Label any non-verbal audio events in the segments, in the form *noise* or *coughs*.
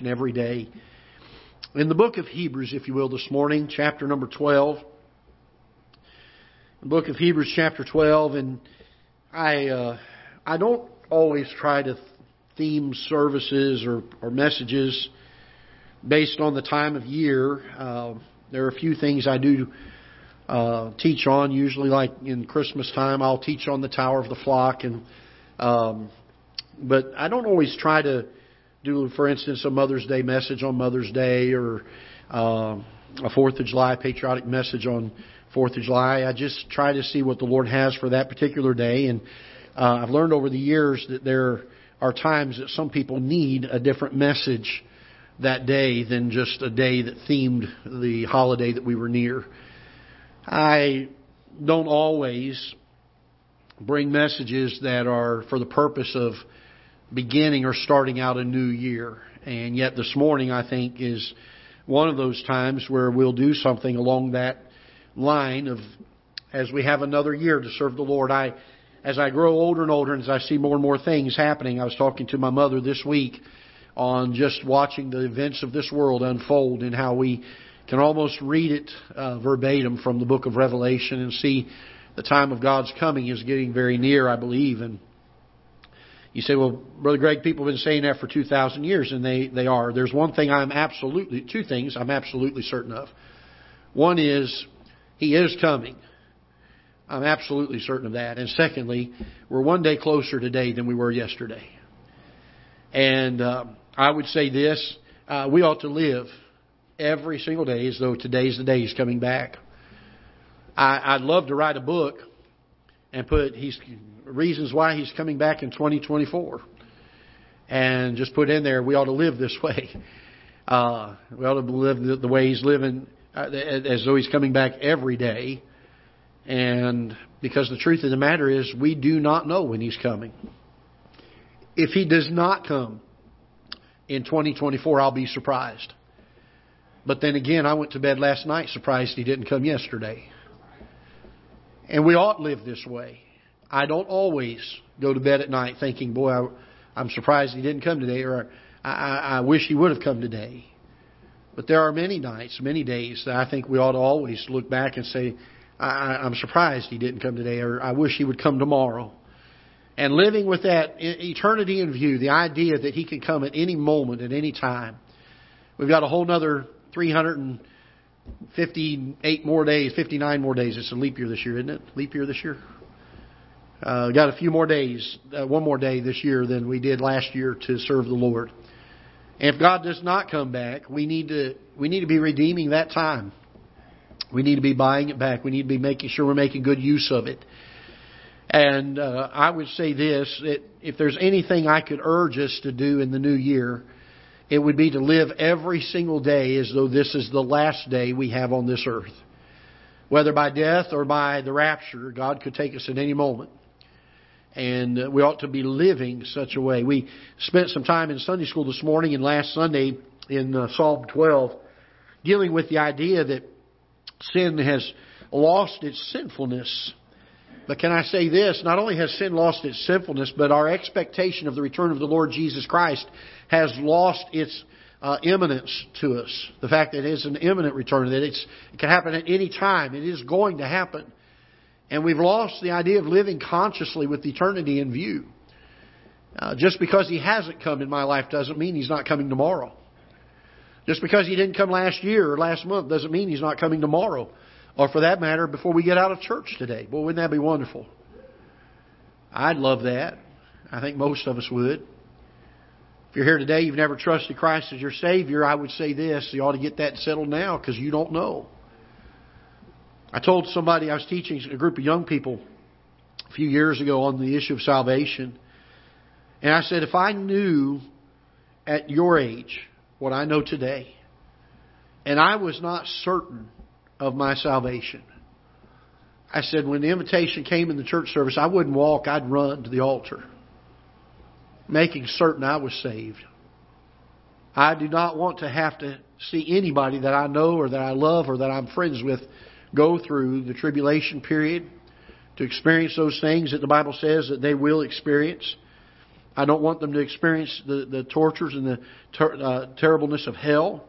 and every day. In the book of Hebrews, if you will, this morning, chapter number 12. The book of Hebrews, chapter 12, and I, uh, I don't always try to theme services or, or messages based on the time of year. Uh, there are a few things I do uh, teach on. Usually, like in Christmas time, I'll teach on the Tower of the Flock, and um, but I don't always try to do, for instance, a Mother's Day message on Mother's Day or uh, a Fourth of July patriotic message on Fourth of July. I just try to see what the Lord has for that particular day, and uh, I've learned over the years that there are times that some people need a different message that day than just a day that themed the holiday that we were near. I don't always bring messages that are for the purpose of beginning or starting out a new year. And yet this morning I think is one of those times where we'll do something along that line of as we have another year to serve the Lord. I as I grow older and older and as I see more and more things happening, I was talking to my mother this week on just watching the events of this world unfold and how we can almost read it uh, verbatim from the book of Revelation and see the time of God's coming is getting very near, I believe. And you say, well, Brother Greg, people have been saying that for 2,000 years, and they, they are. There's one thing I'm absolutely, two things I'm absolutely certain of. One is, He is coming. I'm absolutely certain of that. And secondly, we're one day closer today than we were yesterday. And uh, I would say this uh, we ought to live every single day as though today's the day he's coming back. I, I'd love to write a book and put he's reasons why he's coming back in 2024, and just put in there we ought to live this *laughs* way. Uh, we ought to live the, the way he's living uh, as though he's coming back every day. And because the truth of the matter is, we do not know when he's coming. If he does not come in 2024, I'll be surprised. But then again, I went to bed last night surprised he didn't come yesterday. And we ought to live this way. I don't always go to bed at night thinking, boy, I, I'm surprised he didn't come today, or I, I, I wish he would have come today. But there are many nights, many days that I think we ought to always look back and say, I, I'm surprised he didn't come today, or I wish he would come tomorrow. And living with that eternity in view, the idea that he can come at any moment, at any time. We've got a whole other 358 more days, 59 more days. It's a leap year this year, isn't it? Leap year this year? Uh, got a few more days, uh, one more day this year than we did last year to serve the Lord. And if God does not come back, we need to we need to be redeeming that time. We need to be buying it back. We need to be making sure we're making good use of it. And uh, I would say this: that if there's anything I could urge us to do in the new year, it would be to live every single day as though this is the last day we have on this earth. Whether by death or by the rapture, God could take us at any moment. And uh, we ought to be living such a way. We spent some time in Sunday school this morning and last Sunday in uh, Psalm 12 dealing with the idea that sin has lost its sinfulness. But can I say this? Not only has sin lost its sinfulness, but our expectation of the return of the Lord Jesus Christ has lost its uh, imminence to us. The fact that it is an imminent return, that it can happen at any time. It is going to happen. And we've lost the idea of living consciously with eternity in view. Uh, just because he hasn't come in my life doesn't mean he's not coming tomorrow. Just because he didn't come last year or last month doesn't mean he's not coming tomorrow. Or for that matter, before we get out of church today. Boy, wouldn't that be wonderful? I'd love that. I think most of us would. If you're here today, you've never trusted Christ as your Savior, I would say this. You ought to get that settled now because you don't know. I told somebody I was teaching a group of young people a few years ago on the issue of salvation. And I said, if I knew at your age what I know today, and I was not certain of my salvation. I said, when the invitation came in the church service, I wouldn't walk, I'd run to the altar, making certain I was saved. I do not want to have to see anybody that I know or that I love or that I'm friends with go through the tribulation period, to experience those things that the Bible says that they will experience. I don't want them to experience the, the tortures and the ter- uh, terribleness of hell.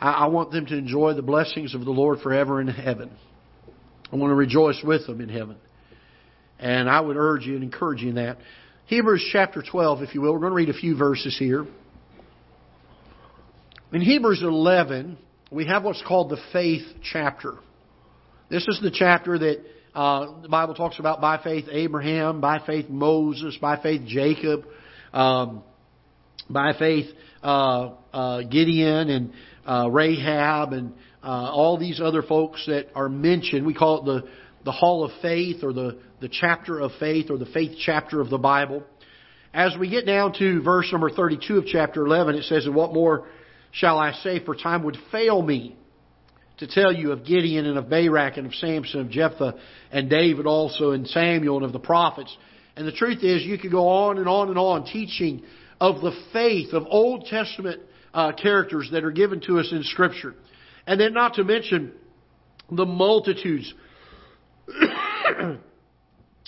I, I want them to enjoy the blessings of the Lord forever in heaven. I want to rejoice with them in heaven. And I would urge you and encourage you in that. Hebrews chapter 12, if you will. We're going to read a few verses here. In Hebrews 11, we have what's called the faith chapter. This is the chapter that uh, the Bible talks about by faith Abraham, by faith Moses, by faith Jacob, um, by faith uh, uh, Gideon and uh, Rahab and uh, all these other folks that are mentioned. We call it the the Hall of Faith or the the chapter of faith or the faith chapter of the Bible. As we get down to verse number 32 of chapter 11, it says, And what more shall I say, for time would fail me to tell you of Gideon and of Barak and of Samson, of Jephthah and David also, and Samuel and of the prophets. And the truth is, you could go on and on and on teaching of the faith of Old Testament uh, characters that are given to us in Scripture. And then not to mention the multitudes *coughs*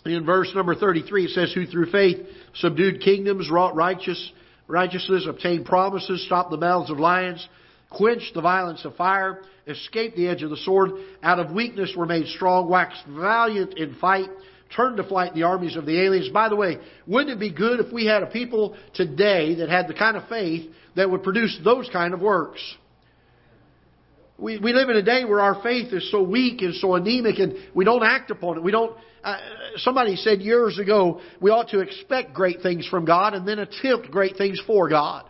in verse number 33, it says, Who through faith subdued kingdoms, wrought righteous, righteousness, obtained promises, stopped the mouths of lions, quenched the violence of fire, escaped the edge of the sword, out of weakness were made strong, waxed valiant in fight, turned to flight the armies of the aliens. By the way, wouldn't it be good if we had a people today that had the kind of faith that would produce those kind of works? We, we live in a day where our faith is so weak and so anemic and we don't act upon it. We don't, uh, somebody said years ago, we ought to expect great things from God and then attempt great things for God.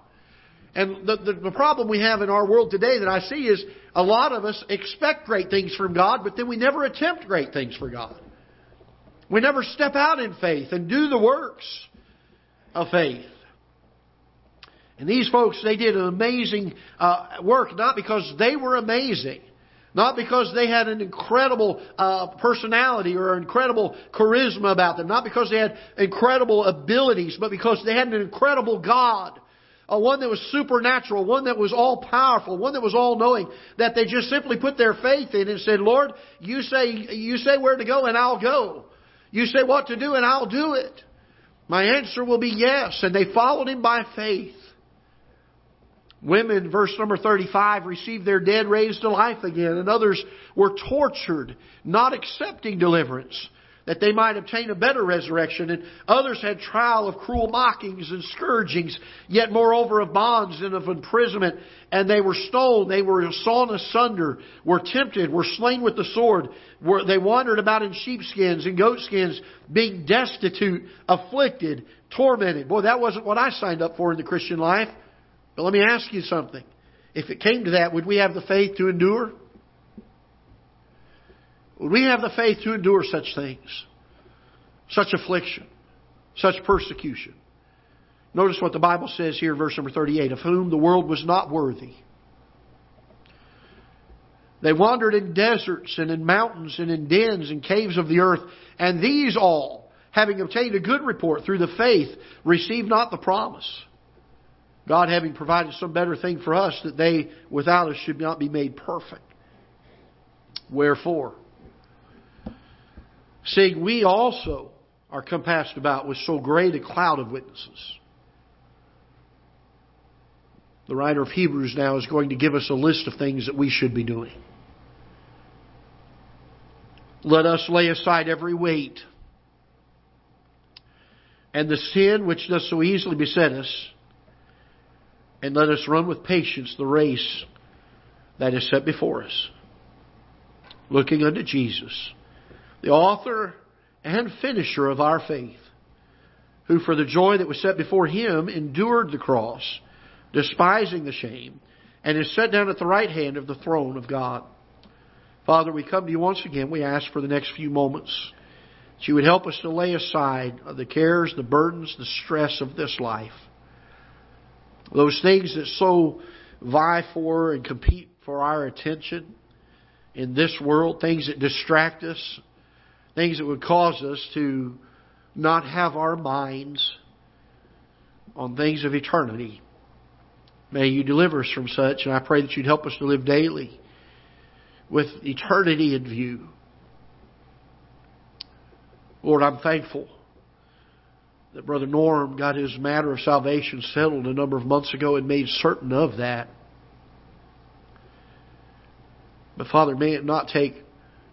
And the, the, the problem we have in our world today that I see is a lot of us expect great things from God, but then we never attempt great things for God. We never step out in faith and do the works of faith. And these folks, they did an amazing uh, work, not because they were amazing, not because they had an incredible uh, personality or incredible charisma about them, not because they had incredible abilities, but because they had an incredible God. Uh, one that was supernatural, one that was all powerful, one that was all knowing, that they just simply put their faith in and said, Lord, you say, you say where to go and I'll go. You say what to do and I'll do it. My answer will be yes. And they followed him by faith. Women, verse number 35, received their dead raised to life again, and others were tortured, not accepting deliverance, that they might obtain a better resurrection. And others had trial of cruel mockings and scourgings, yet moreover of bonds and of imprisonment. And they were stoned, they were sawn asunder, were tempted, were slain with the sword. Were, they wandered about in sheepskins and goatskins, being destitute, afflicted, tormented. Boy, that wasn't what I signed up for in the Christian life. But let me ask you something. If it came to that, would we have the faith to endure? Would we have the faith to endure such things? Such affliction, such persecution. Notice what the Bible says here, verse number 38 of whom the world was not worthy. They wandered in deserts and in mountains and in dens and caves of the earth, and these all, having obtained a good report through the faith, received not the promise. God having provided some better thing for us that they without us should not be made perfect. Wherefore, seeing we also are compassed about with so great a cloud of witnesses. The writer of Hebrews now is going to give us a list of things that we should be doing. Let us lay aside every weight and the sin which does so easily beset us and let us run with patience the race that is set before us. Looking unto Jesus, the author and finisher of our faith, who for the joy that was set before him endured the cross, despising the shame, and is set down at the right hand of the throne of God. Father, we come to you once again. We ask for the next few moments that you would help us to lay aside the cares, the burdens, the stress of this life those things that so vie for and compete for our attention in this world, things that distract us, things that would cause us to not have our minds on things of eternity. May you deliver us from such, and I pray that you'd help us to live daily with eternity in view. Lord, I'm thankful that Brother Norm got his matter of salvation settled a number of months ago and made certain of that. But Father, may it not take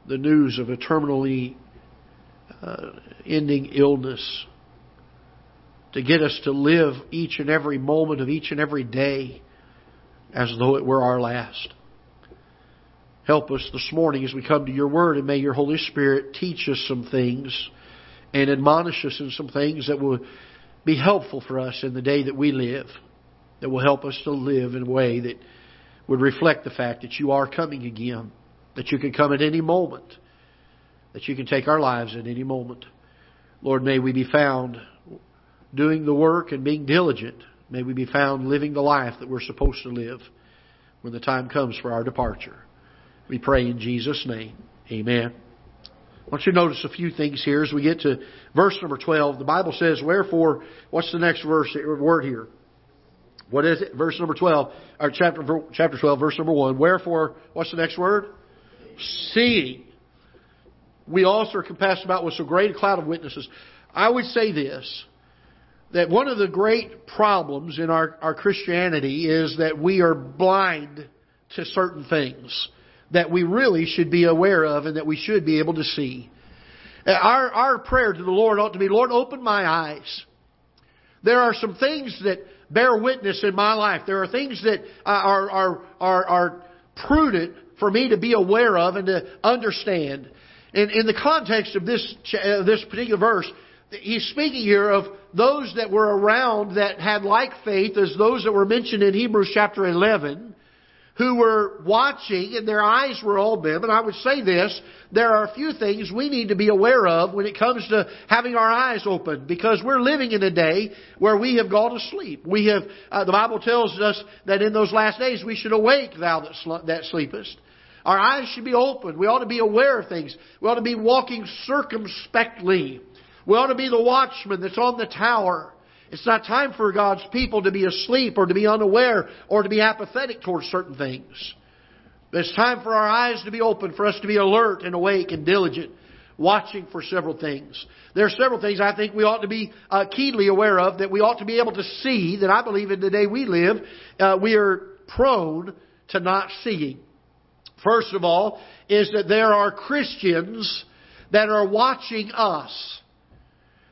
the news of a terminally uh, ending illness to get us to live each and every moment of each and every day as though it were our last. Help us this morning as we come to your word, and may your Holy Spirit teach us some things and admonish us in some things that will be helpful for us in the day that we live, that will help us to live in a way that would reflect the fact that you are coming again, that you can come at any moment, that you can take our lives at any moment. Lord, may we be found doing the work and being diligent. May we be found living the life that we're supposed to live when the time comes for our departure. We pray in Jesus' name. Amen. I want you to notice a few things here as we get to verse number 12. The Bible says, Wherefore, what's the next verse, word here? What is it? Verse number 12, or chapter, chapter 12, verse number 1. Wherefore, what's the next word? Seeing. We also are compassed about with so great a cloud of witnesses. I would say this, that one of the great problems in our, our Christianity is that we are blind to certain things that we really should be aware of and that we should be able to see. Our, our prayer to the Lord ought to be, Lord, open my eyes. There are some things that bear witness in my life. There are things that are, are, are, are prudent for me to be aware of and to understand. In, in the context of this, uh, this particular verse, he's speaking here of those that were around that had like faith as those that were mentioned in Hebrews chapter 11 who were watching and their eyes were all dim. And I would say this, there are a few things we need to be aware of when it comes to having our eyes open because we're living in a day where we have gone to sleep. We have, uh, the Bible tells us that in those last days we should awake thou that, sl- that sleepest. Our eyes should be open. We ought to be aware of things. We ought to be walking circumspectly. We ought to be the watchman that's on the tower. It's not time for God's people to be asleep or to be unaware or to be apathetic towards certain things. It's time for our eyes to be open, for us to be alert and awake and diligent, watching for several things. There are several things I think we ought to be uh, keenly aware of, that we ought to be able to see, that I believe in the day we live, uh, we are prone to not seeing. First of all, is that there are Christians that are watching us.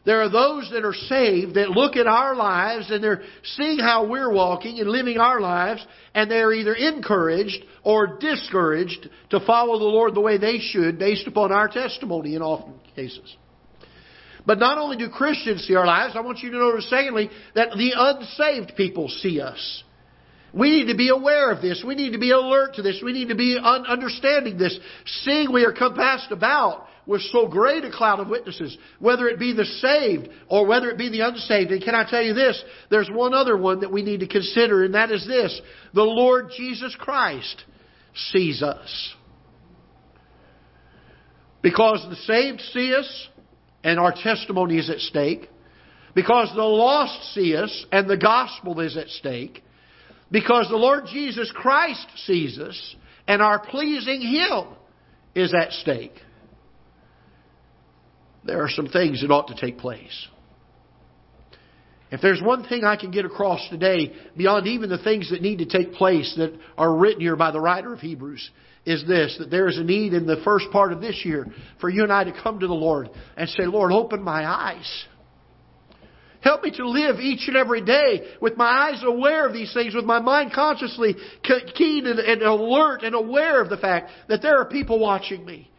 There are those that are saved that look at our lives and they're seeing how we're walking and living our lives and they're either encouraged or discouraged to follow the Lord the way they should based upon our testimony in often cases. But not only do Christians see our lives, I want you to notice secondly that the unsaved people see us. We need to be aware of this. We need to be alert to this. We need to be understanding this. Seeing we are compassed about with so great a cloud of witnesses, whether it be the saved or whether it be the unsaved. And can I tell you this? There's one other one that we need to consider, and that is this. The Lord Jesus Christ sees us. Because the saved see us, and our testimony is at stake. Because the lost see us, and the gospel is at stake. Because the Lord Jesus Christ sees us, and our pleasing Him is at stake there are some things that ought to take place. If there's one thing I can get across today, beyond even the things that need to take place that are written here by the writer of Hebrews, is this that there is a need in the first part of this year for you and I to come to the Lord and say, Lord, open my eyes. Help me to live each and every day with my eyes aware of these things, with my mind consciously keen and alert and aware of the fact that there are people watching me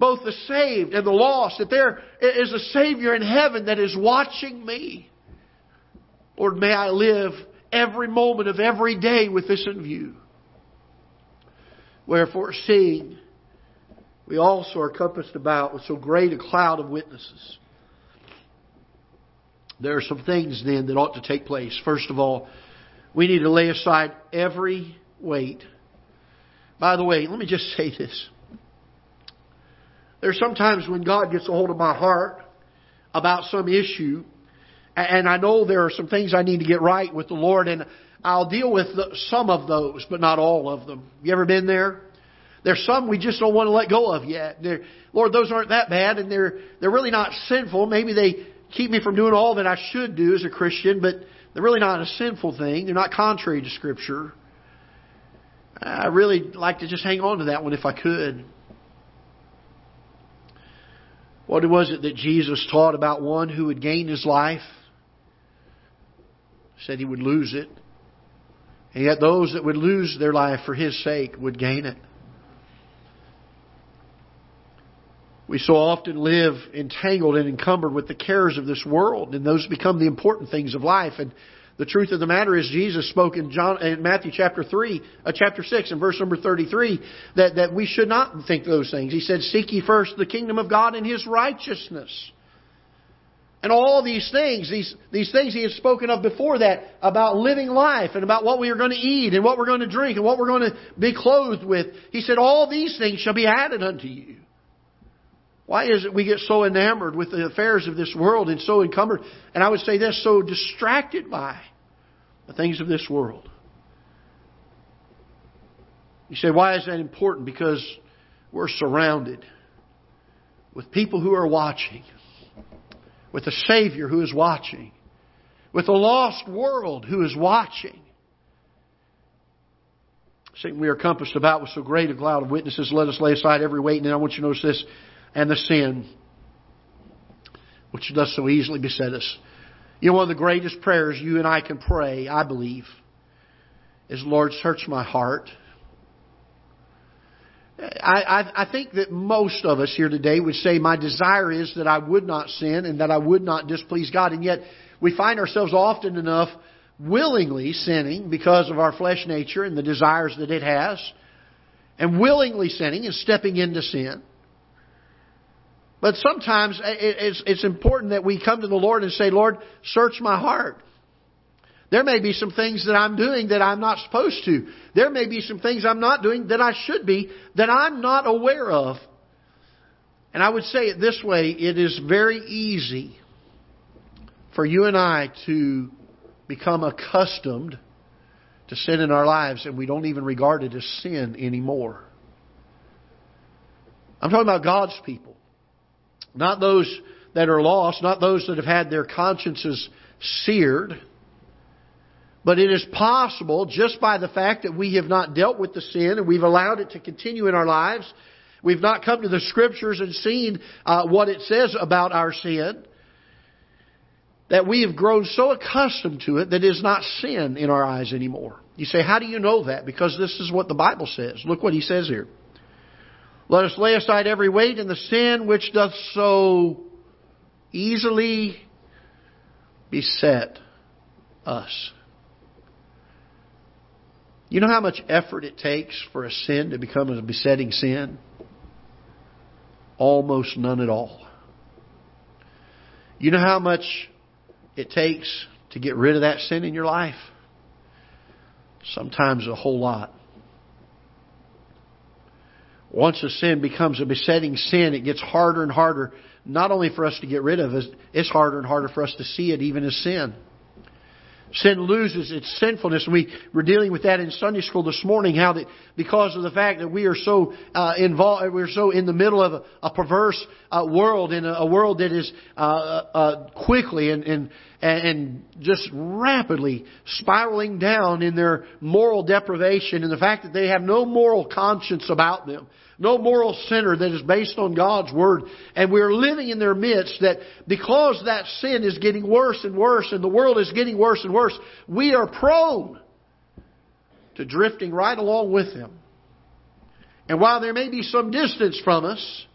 both the saved and the lost, that there is a Savior in heaven that is watching me. Lord, may I live every moment of every day with this in view. Wherefore, seeing, we also are compassed about with so great a cloud of witnesses. There are some things then that ought to take place. First of all, we need to lay aside every weight. By the way, let me just *laughs* say this. There's sometimes when God gets a hold of my heart about some issue, and I know there are some things I need to get right with the Lord, and I'll deal with some of those, but not all of them. You ever been there? There's some we just don't want to let go of yet. They're, Lord, those aren't that bad, and they're they're really not sinful. Maybe they keep me from doing all that I should do as a Christian, but they're really not a sinful thing. They're not contrary to Scripture. I really like to just hang on to that one if I could. What was it that Jesus taught about one who would gain his life? Said he would lose it. And yet those that would lose their life for his sake would gain it. We so often live entangled and encumbered with the cares of this world, and those become the important things of life. And the truth of the matter is, Jesus spoke in, John, in Matthew chapter three, uh, chapter six, and verse number thirty-three, that that we should not think those things. He said, "Seek ye first the kingdom of God and His righteousness." And all these things, these, these things he had spoken of before that, about living life and about what we are going to eat and what we're going to drink and what we're going to be clothed with. He said, all these things shall be added unto you. Why is it we get so enamored with the affairs of this world and so encumbered, and I would say this, so distracted by the things of this world? You say, why is that important? Because we're surrounded with people who are watching, with a Savior who is watching, with a lost world who is watching. We are compassed about with so great a cloud of witnesses. Let us lay aside every weight. And I want you to notice this and the sin which does so easily beset us. You know, one of the greatest prayers you and I can pray, I believe, is Lord, search my heart. I, I, I think that most of us here today would say my desire is that I would not sin and that I would not displease God. And yet we find ourselves often enough willingly sinning because of our flesh nature and the desires that it has. And willingly sinning and stepping into sin. But sometimes it's, important that we come to the Lord and say, Lord, search my heart. There may be some things that I'm doing that I'm not supposed to. There may be some things I'm not doing that I should be that I'm not aware of. And I would say it this way it is very easy for you and I to become accustomed to sin in our lives and we don't even regard it as sin anymore. I'm talking about God's people. Not those that are lost, not those that have had their consciences seared. But it is possible, just by the fact that we have not dealt with the sin and we've allowed it to continue in our lives, we've not come to the Scriptures and seen uh, what it says about our sin, that we have grown so accustomed to it that it is not sin in our eyes anymore. You say, how do you know that? Because this is what the Bible says. Look what he says here. Let us lay aside every weight and the sin which doth so easily beset us. You know how much effort it takes for a sin to become a besetting sin? Almost none at all. You know how much it takes to get rid of that sin in your life? Sometimes a whole lot. Once a sin becomes a besetting sin, it gets harder and harder, not only for us to get rid of it, it's harder and harder for us to see it even as sin. Sin loses its sinfulness. We were dealing with that in Sunday school this morning. How that because of the fact that we are so uh, involved, we're so in the middle of a, a perverse uh, world, in a, a, world that is uh, uh quickly and, and and just rapidly spiraling down in their moral deprivation, and the fact that they have no moral conscience about them no moral center that is based on God's Word. And we're living in their midst that because that sin is getting worse and worse and the world is getting worse and worse, we are prone to drifting right along with them. And while there may be some distance from us,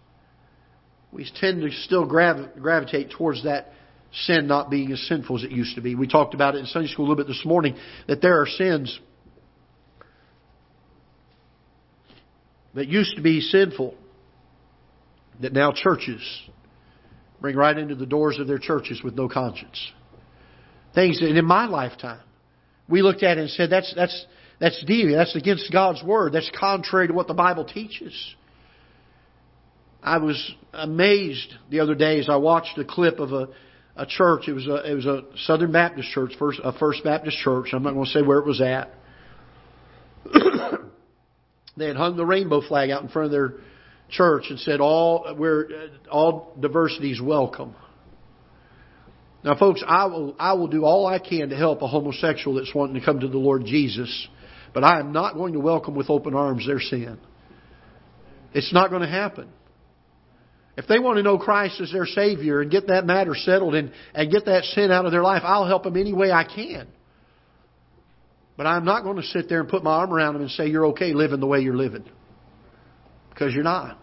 we tend to still gravitate towards that sin not being as sinful as it used to be. We talked about it in Sunday school a little bit this morning that there are sins that used to be sinful that now churches bring right into the doors of their churches with no conscience. Things that in my lifetime we looked at it and said that's that's that's deviant, that's against God's word, that's contrary to what the Bible teaches. I was amazed the other day as I watched a clip of a a church. It was a it was a Southern Baptist church, first a First Baptist church. I'm not going to say where it was at. *clears throat* They had hung the rainbow flag out in front of their church and said all we're uh, all diversity is welcome. Now, folks, I will, I will do all I can to help a homosexual that's wanting to come to the Lord Jesus, but I am not going to welcome with open arms their sin. It's not going to happen. If they want to know Christ as their Savior and get that matter settled and, and get that sin out of their life, I'll help them any way I can. But I'm not going to sit there and put my arm around them and say, you're okay living the way you're living. Because you're not.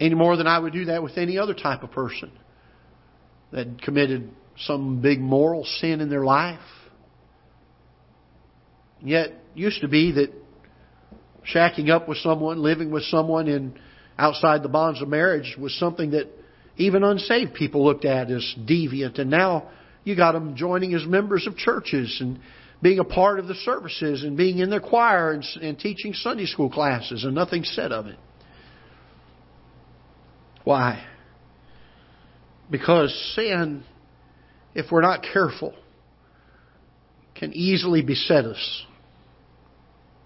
Any more than I would do that with any other type of person that committed some big moral sin in their life. Yet, used to be that shacking up with someone, living with someone in outside the bonds of marriage was something that even unsaved people looked at as deviant. And now you got them joining as members of churches and being a part of the services and being in their choir and, and teaching Sunday school classes and nothing said of it. Why? Because sin, if we're not careful, can easily beset us.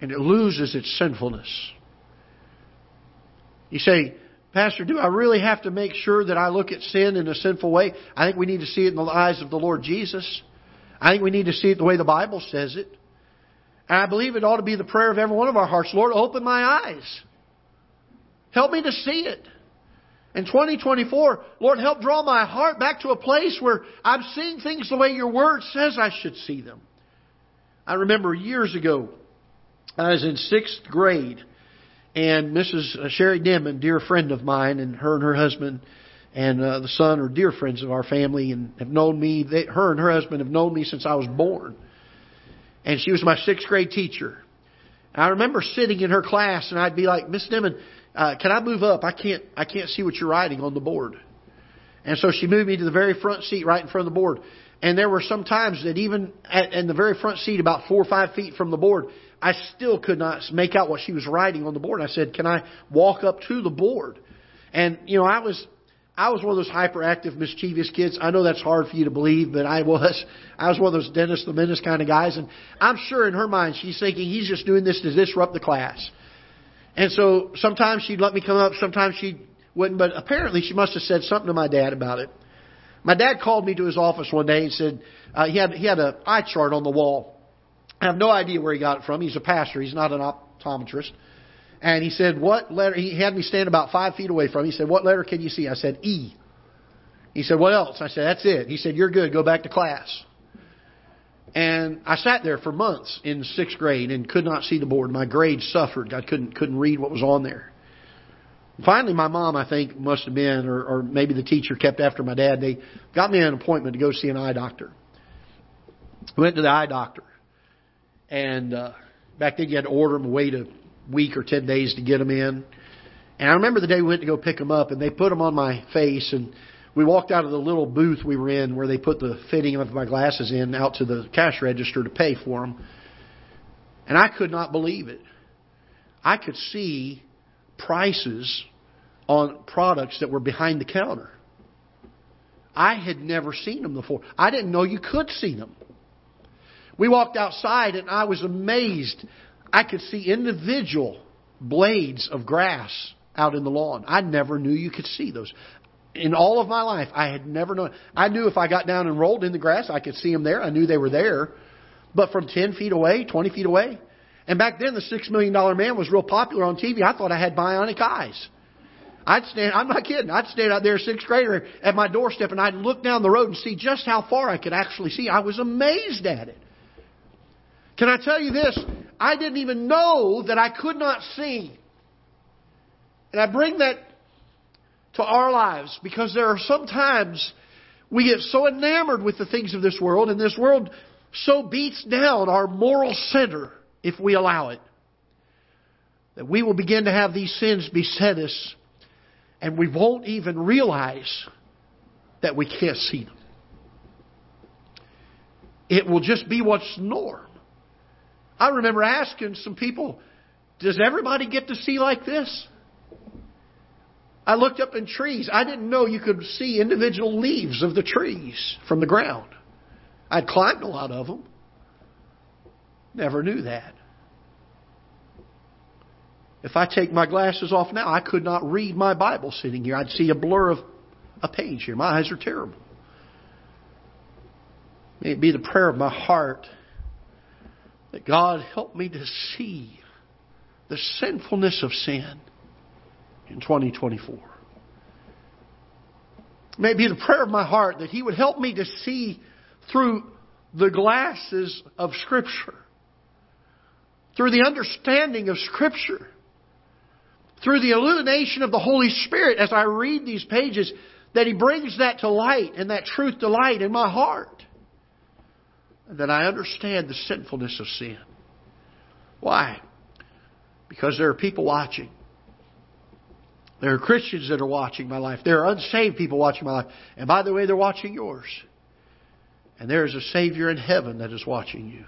And it loses its sinfulness. You say, Pastor, do I really have to make sure that I look at sin in a sinful way? I think we need to see it in the eyes of the Lord Jesus. I think we need to see it the way the Bible says it. And I believe it ought to be the prayer of every one of our hearts. Lord, open my eyes. Help me to see it. In 2024, Lord, help draw my heart back to a place where I'm seeing things the way your word says I should see them. I remember years ago, I was in sixth grade, and Mrs. Sherry Denman, dear friend of mine, and her and her husband and uh, the son are dear friends of our family and have known me. They, her and her husband have known me since I was born. And she was my sixth grade teacher. And I remember sitting in her class, and I'd be like, Miss Denman, uh, can I move up? I can't, I can't see what you're writing on the board. And so she moved me to the very front seat right in front of the board. And there were some times that even at, in the very front seat, about four or five feet from the board, I still could not make out what she was writing on the board. I said, can I walk up to the board? And, you know, I was, I was one of those hyperactive, mischievous kids. I know that's hard for you to believe, but I was. I was one of those Dennis the Menace kind of guys. And I'm sure in her mind, she's thinking he's just doing this to disrupt the class. And so sometimes she'd let me come up, sometimes she wouldn't, but apparently she must have said something to my dad about it. My dad called me to his office one day and said uh, he had he had an eye chart on the wall. I have no idea where he got it from. He's a pastor. He's not an optometrist. And he said, "What letter?" He had me stand about five feet away from him. He said, "What letter can you see?" I said, "E." He said, "What else?" I said, "That's it." He said, "You're good. Go back to class." And I sat there for months in sixth grade and could not see the board. My grades suffered. I couldn't couldn't read what was on there. Finally, my mom, I think, must have been, or, or maybe the teacher kept after my dad. They got me an appointment to go see an eye doctor. Went to the eye doctor, and uh, back then you had to order them, wait a week or ten days to get them in. And I remember the day we went to go pick them up, and they put them on my face, and we walked out of the little booth we were in where they put the fitting of my glasses in out to the cash register to pay for them. And I could not believe it. I could see prices on products that were behind the counter. I had never seen them before. I didn't know you could see them. We walked outside and I was amazed. I could see individual blades of grass out in the lawn. I never knew you could see those in all of my life, I had never known. I knew if I got down and rolled in the grass, I could see them there. I knew they were there. But from 10 feet away, 20 feet away, and back then the $6 million man was real popular on TV. I thought I had bionic eyes. I'd stand, I'm not kidding, I'd stand out there, sixth grader, at my doorstep, and I'd look down the road and see just how far I could actually see. I was amazed at it. Can I tell you this? I didn't even know that I could not see. And I bring that to our lives because there are sometimes we get so enamored with the things of this world, and this world so beats down our moral center if we allow it, that we will begin to have these sins beset us, and we won't even realize that we can't see them. It will just be what's norm. I remember asking some people, does everybody get to see like this? I looked up in trees. I didn't know you could see individual leaves of the trees from the ground. I'd climbed a lot of them. Never knew that. If I take my glasses off now, I could not read my Bible sitting here. I'd see a blur of a page here. My eyes are terrible. May it be the prayer of my heart that God help me to see the sinfulness of sin in 2024. May it be the prayer of my heart that He would help me to see through the glasses of Scripture, through the understanding of Scripture, through the illumination of the Holy Spirit as I read these pages, that He brings that to light and that truth to light in my heart. That I understand the sinfulness of sin. Why? Because there are people watching. There are Christians that are watching my life. There are unsaved people watching my life. And by the way, they're watching yours. And there is a Savior in heaven that is watching you.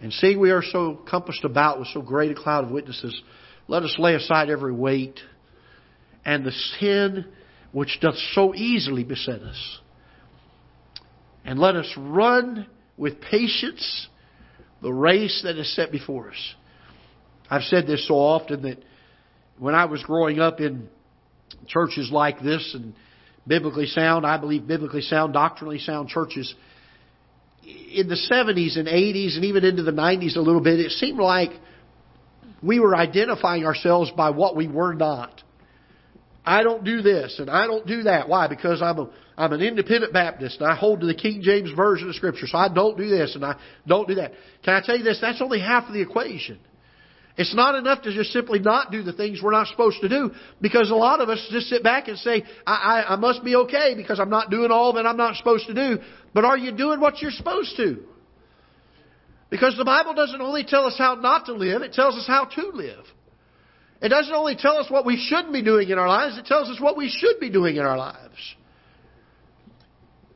And seeing we are so compassed about with so great a cloud of witnesses, let us lay aside every weight and the sin which doth so easily beset us. And let us run with patience the race that is set before us. I've said this so often that when I was growing up in churches like this and biblically sound, I believe biblically sound, doctrinally sound churches, in the 70s and 80s and even into the 90s a little bit, it seemed like we were identifying ourselves by what we were not. I don't do this and I don't do that. Why? Because I'm a I'm an independent Baptist and I hold to the King James version of Scripture, so I don't do this and I don't do that. Can I tell you this? That's only half of the equation. It's not enough to just simply not do the things we're not supposed to do because a lot of us just sit back and say, I, I, I must be okay because I'm not doing all that I'm not supposed to do. But are you doing what you're supposed to? Because the Bible doesn't only tell us how not to live, it tells us how to live. It doesn't only tell us what we shouldn't be doing in our lives, it tells us what we should be doing in our lives.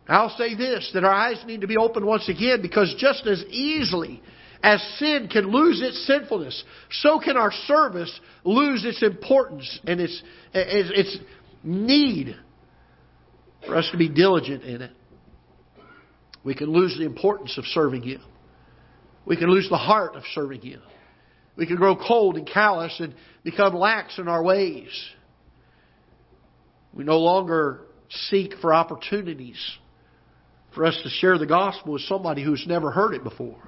I'll say this, that our eyes need to be opened once again because just as easily as sin can lose its sinfulness, so can our service lose its importance and its, its need for us to be diligent in it. We can lose the importance of serving Him. We can lose the heart of serving Him. We can grow cold and callous and become lax in our ways. We no longer seek for opportunities for us to share the gospel with somebody who's never heard it before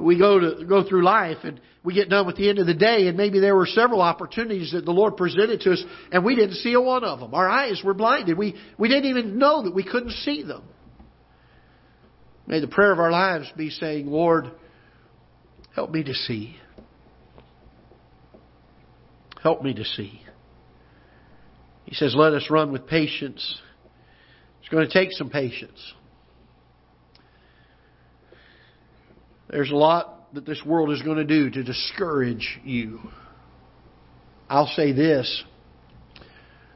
we go to go through life and we get done with the end of the day and maybe there were several opportunities that the Lord presented to us and we didn't see a one of them. Our eyes were blinded. We we didn't even know that we couldn't see them. May the prayer of our lives be saying, Lord, help me to see. Help me to see. He says, let us run with patience. It's going to take some patience. There's a lot that this world is going to do to discourage you. I'll say this.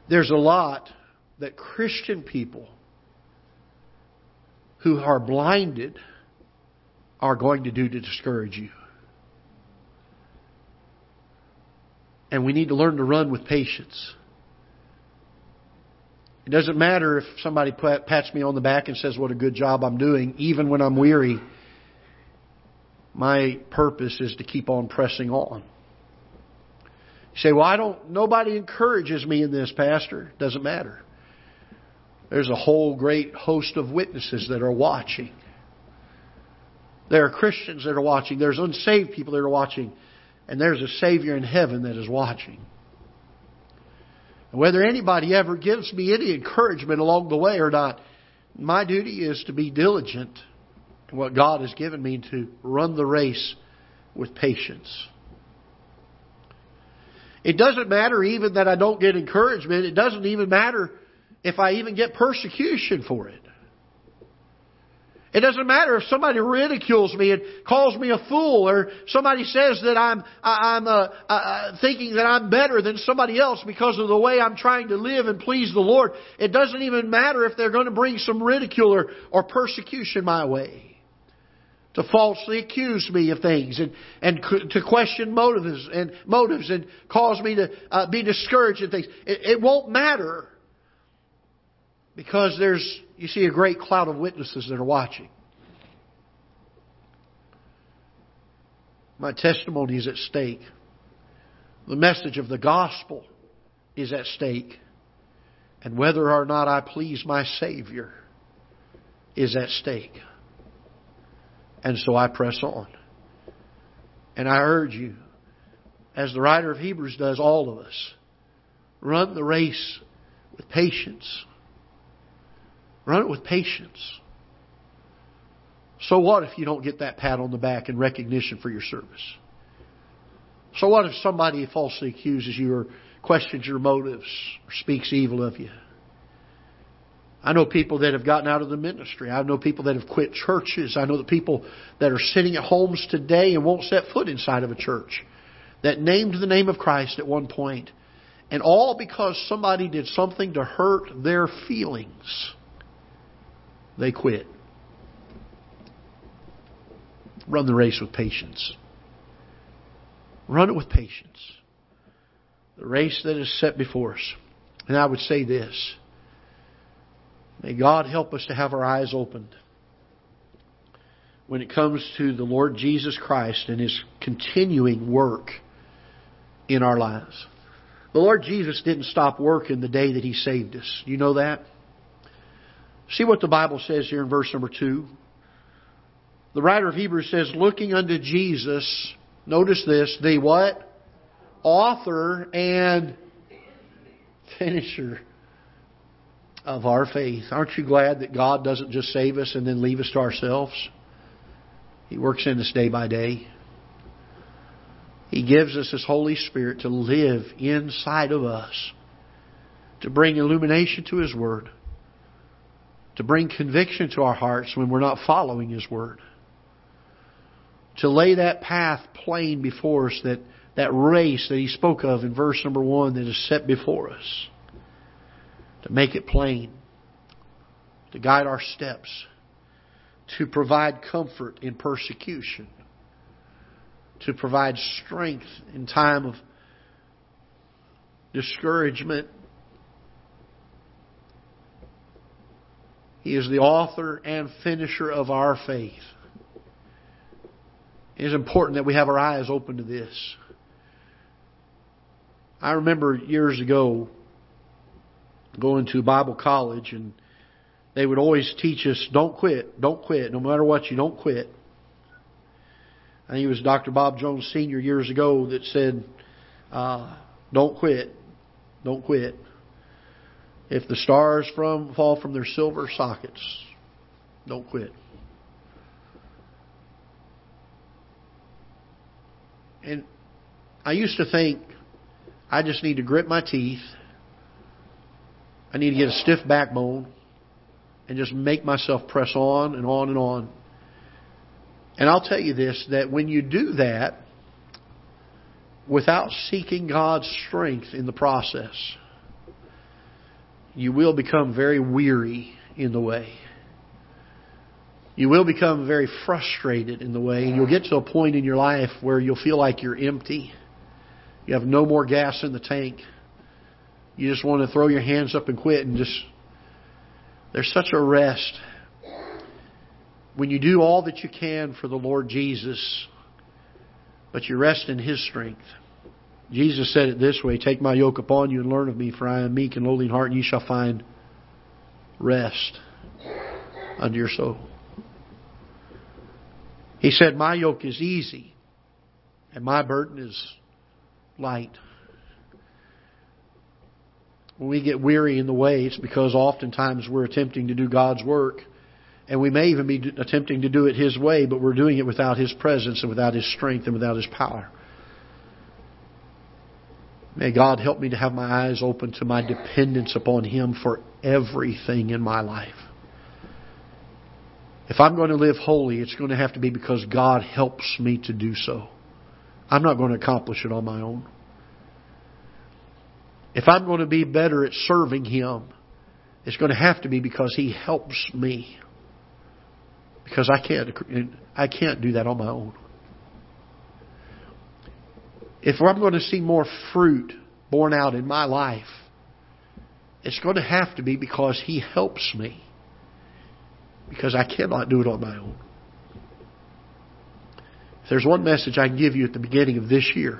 There's a lot that Christian people who are blinded are going to do to discourage you. And we need to learn to run with patience. It doesn't matter if somebody pats me on the back and says what a good job I'm doing, even when I'm weary my purpose is to keep on pressing on. You say, well, I don't, nobody encourages me in this, Pastor. Doesn't matter. There's a whole great host of witnesses that are watching. There are Christians that are watching. There's unsaved people that are watching. And there's a Savior in heaven that is watching. And whether anybody ever gives me any encouragement along the way or not, my duty is to be diligent in what God has given me to run the race with patience. It doesn't matter even that I don't get encouragement. It doesn't even matter if I even get persecution for it. It doesn't matter if somebody ridicules me and calls me a fool, or somebody says that I'm I'm uh, uh, thinking that I'm better than somebody else because of the way I'm trying to live and please the Lord. It doesn't even matter if they're going to bring some ridicule or, or persecution my way to falsely accuse me of things and, and to question motives and motives and cause me to uh, be discouraged and things. It, it won't matter because there's, you see, a great cloud of witnesses that are watching. My testimony is at stake. The message of the gospel is at stake. And whether or not I please my Savior is at stake. And so I press on. And I urge you, as the writer of Hebrews does, all of us, run the race with patience. Run it with patience. So what if you don't get that pat on the back and recognition for your service? So what if somebody falsely accuses you or questions your motives or speaks evil of you? I know people that have gotten out of the ministry. I know people that have quit churches. I know the people that are sitting at homes today and won't set foot inside of a church that named the name of Christ at one point, and all because somebody did something to hurt their feelings. They quit. Run the race with patience. Run it with patience. The race that is set before us. And I would say this May God help us to have our eyes opened when it comes to the Lord Jesus Christ and His continuing work in our lives. The Lord Jesus didn't stop working the day that He saved us. You know that? See what the Bible says here in verse number 2. The writer of Hebrews says, looking unto Jesus, notice this, the what? Author and finisher of our faith. Aren't you glad that God doesn't just save us and then leave us to ourselves? He works in us day by day. He gives us His Holy Spirit to live inside of us, to bring illumination to His Word, to bring conviction to our hearts when we're not following His Word, to lay that path plain before us, that, that race that He spoke of in verse number one that is set before us to make it plain, to guide our steps, to provide comfort in persecution, to provide strength in time of discouragement. He is the author and finisher of our faith. It is important that we have our eyes open to this. I remember years ago going to Bible college, and they would always teach us, don't quit, don't quit, no matter what, you don't quit. I think it was Dr. Bob Jones Sr. years ago that said, uh, don't quit, don't quit. If the stars from fall from their silver sockets, don't quit. And I used to think I just need to grit my teeth I need to get a stiff backbone and just make myself press on and on and on. And I'll tell you this that when you do that without seeking God's strength in the process, you will become very weary in the way. You will become very frustrated in the way, and you'll get to a point in your life where you'll feel like you're empty. You have no more gas in the tank. You just want to throw your hands up and quit and just. There's such a rest. When you do all that you can for the Lord Jesus, but you rest in His strength. Jesus said it this way Take my yoke upon you and learn of me, for I am meek and lowly in heart, and you shall find rest unto your soul. He said, My yoke is easy, and my burden is light when we get weary in the way, it's because oftentimes we're attempting to do God's work. And we may even be attempting to do it His way, but we're doing it without His presence and without His strength and without His power. May God help me to have my eyes open to my dependence upon Him for everything in my life. If I'm going to live holy, it's going to have to be because God helps me to do so. I'm not going to accomplish it on my own. If I'm going to be better at serving Him, it's going to have to be because He helps me. Because I can't, I can't do that on my own. If I'm going to see more fruit born out in my life, it's going to have to be because He helps me. Because I cannot do it on my own. If there's one message I can give you at the beginning of this year,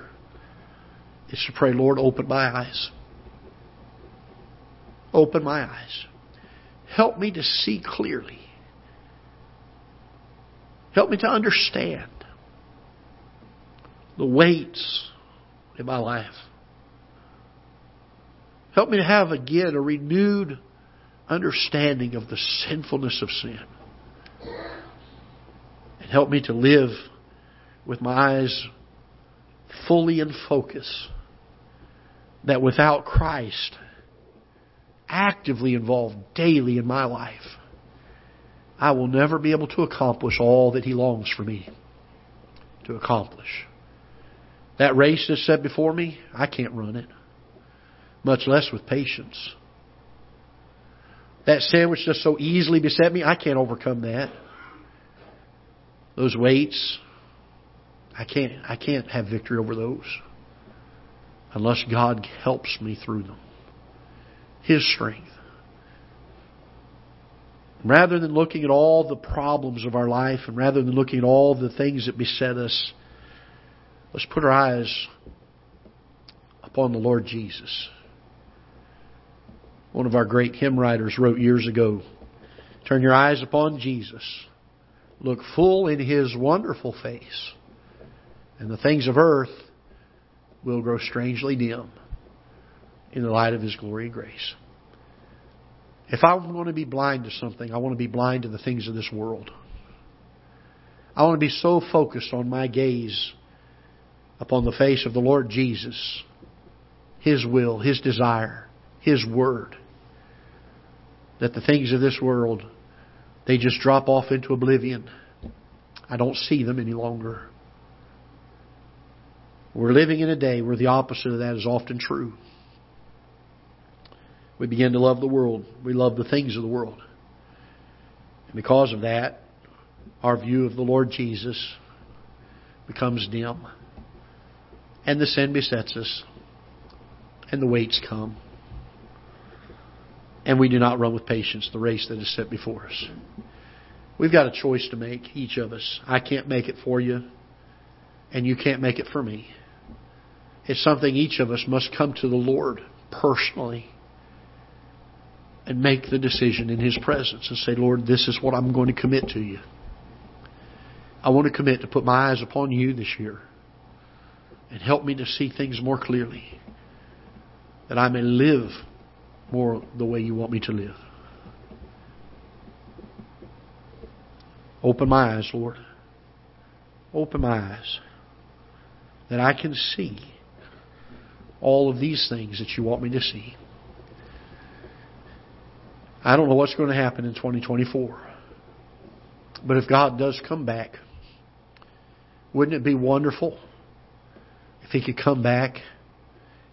it's to pray, Lord, open my eyes. Open my eyes. Help me to see clearly. Help me to understand the weights in my life. Help me to have again a renewed understanding of the sinfulness of sin. And help me to live with my eyes fully in focus that without Christ actively involved daily in my life, I will never be able to accomplish all that He longs for me to accomplish. That race that's set before me, I can't run it, much less with patience. That sandwich just so easily beset me, I can't overcome that. Those weights, I can't, I can't have victory over those unless God helps me through them. His strength. Rather than looking at all the problems of our life and rather than looking at all the things that beset us, let's put our eyes upon the Lord Jesus. One of our great hymn writers wrote years ago, Turn your eyes upon Jesus. Look full in His wonderful face. And the things of earth will grow strangely dim in the light of His glory and grace. If I'm going to be blind to something, I want to be blind to the things of this world. I want to be so focused on my gaze upon the face of the Lord Jesus, His will, His desire, His Word, that the things of this world, they just drop off into oblivion. I don't see them any longer. We're living in a day where the opposite of that is often true. We begin to love the world. We love the things of the world. And because of that, our view of the Lord Jesus becomes dim. And the sin besets us. And the weights come. And we do not run with patience the race that is set before us. We've got a choice to make, each of us. I can't make it for you, and you can't make it for me. It's something each of us must come to the Lord personally and make the decision in His presence and say, Lord, this is what I'm going to commit to you. I want to commit to put my eyes upon you this year and help me to see things more clearly that I may live more the way you want me to live. Open my eyes, Lord. Open my eyes that I can see all of these things that you want me to see. I don't know what's going to happen in 2024. But if God does come back, wouldn't it be wonderful if He could come back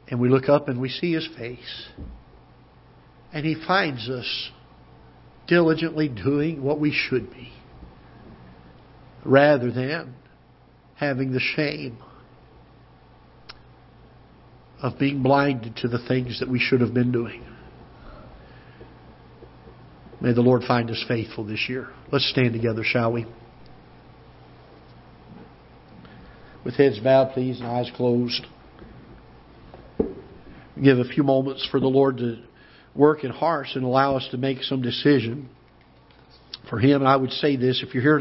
and we look up and we see His face and He finds us diligently doing what we should be rather than having the shame of being blinded to the things that we should have been doing. May the Lord find us faithful this year. Let's stand together, shall we? With heads bowed, please, and eyes closed. Give a few moments for the Lord to work in hearts and allow us to make some decision for Him. And I would say this if you're here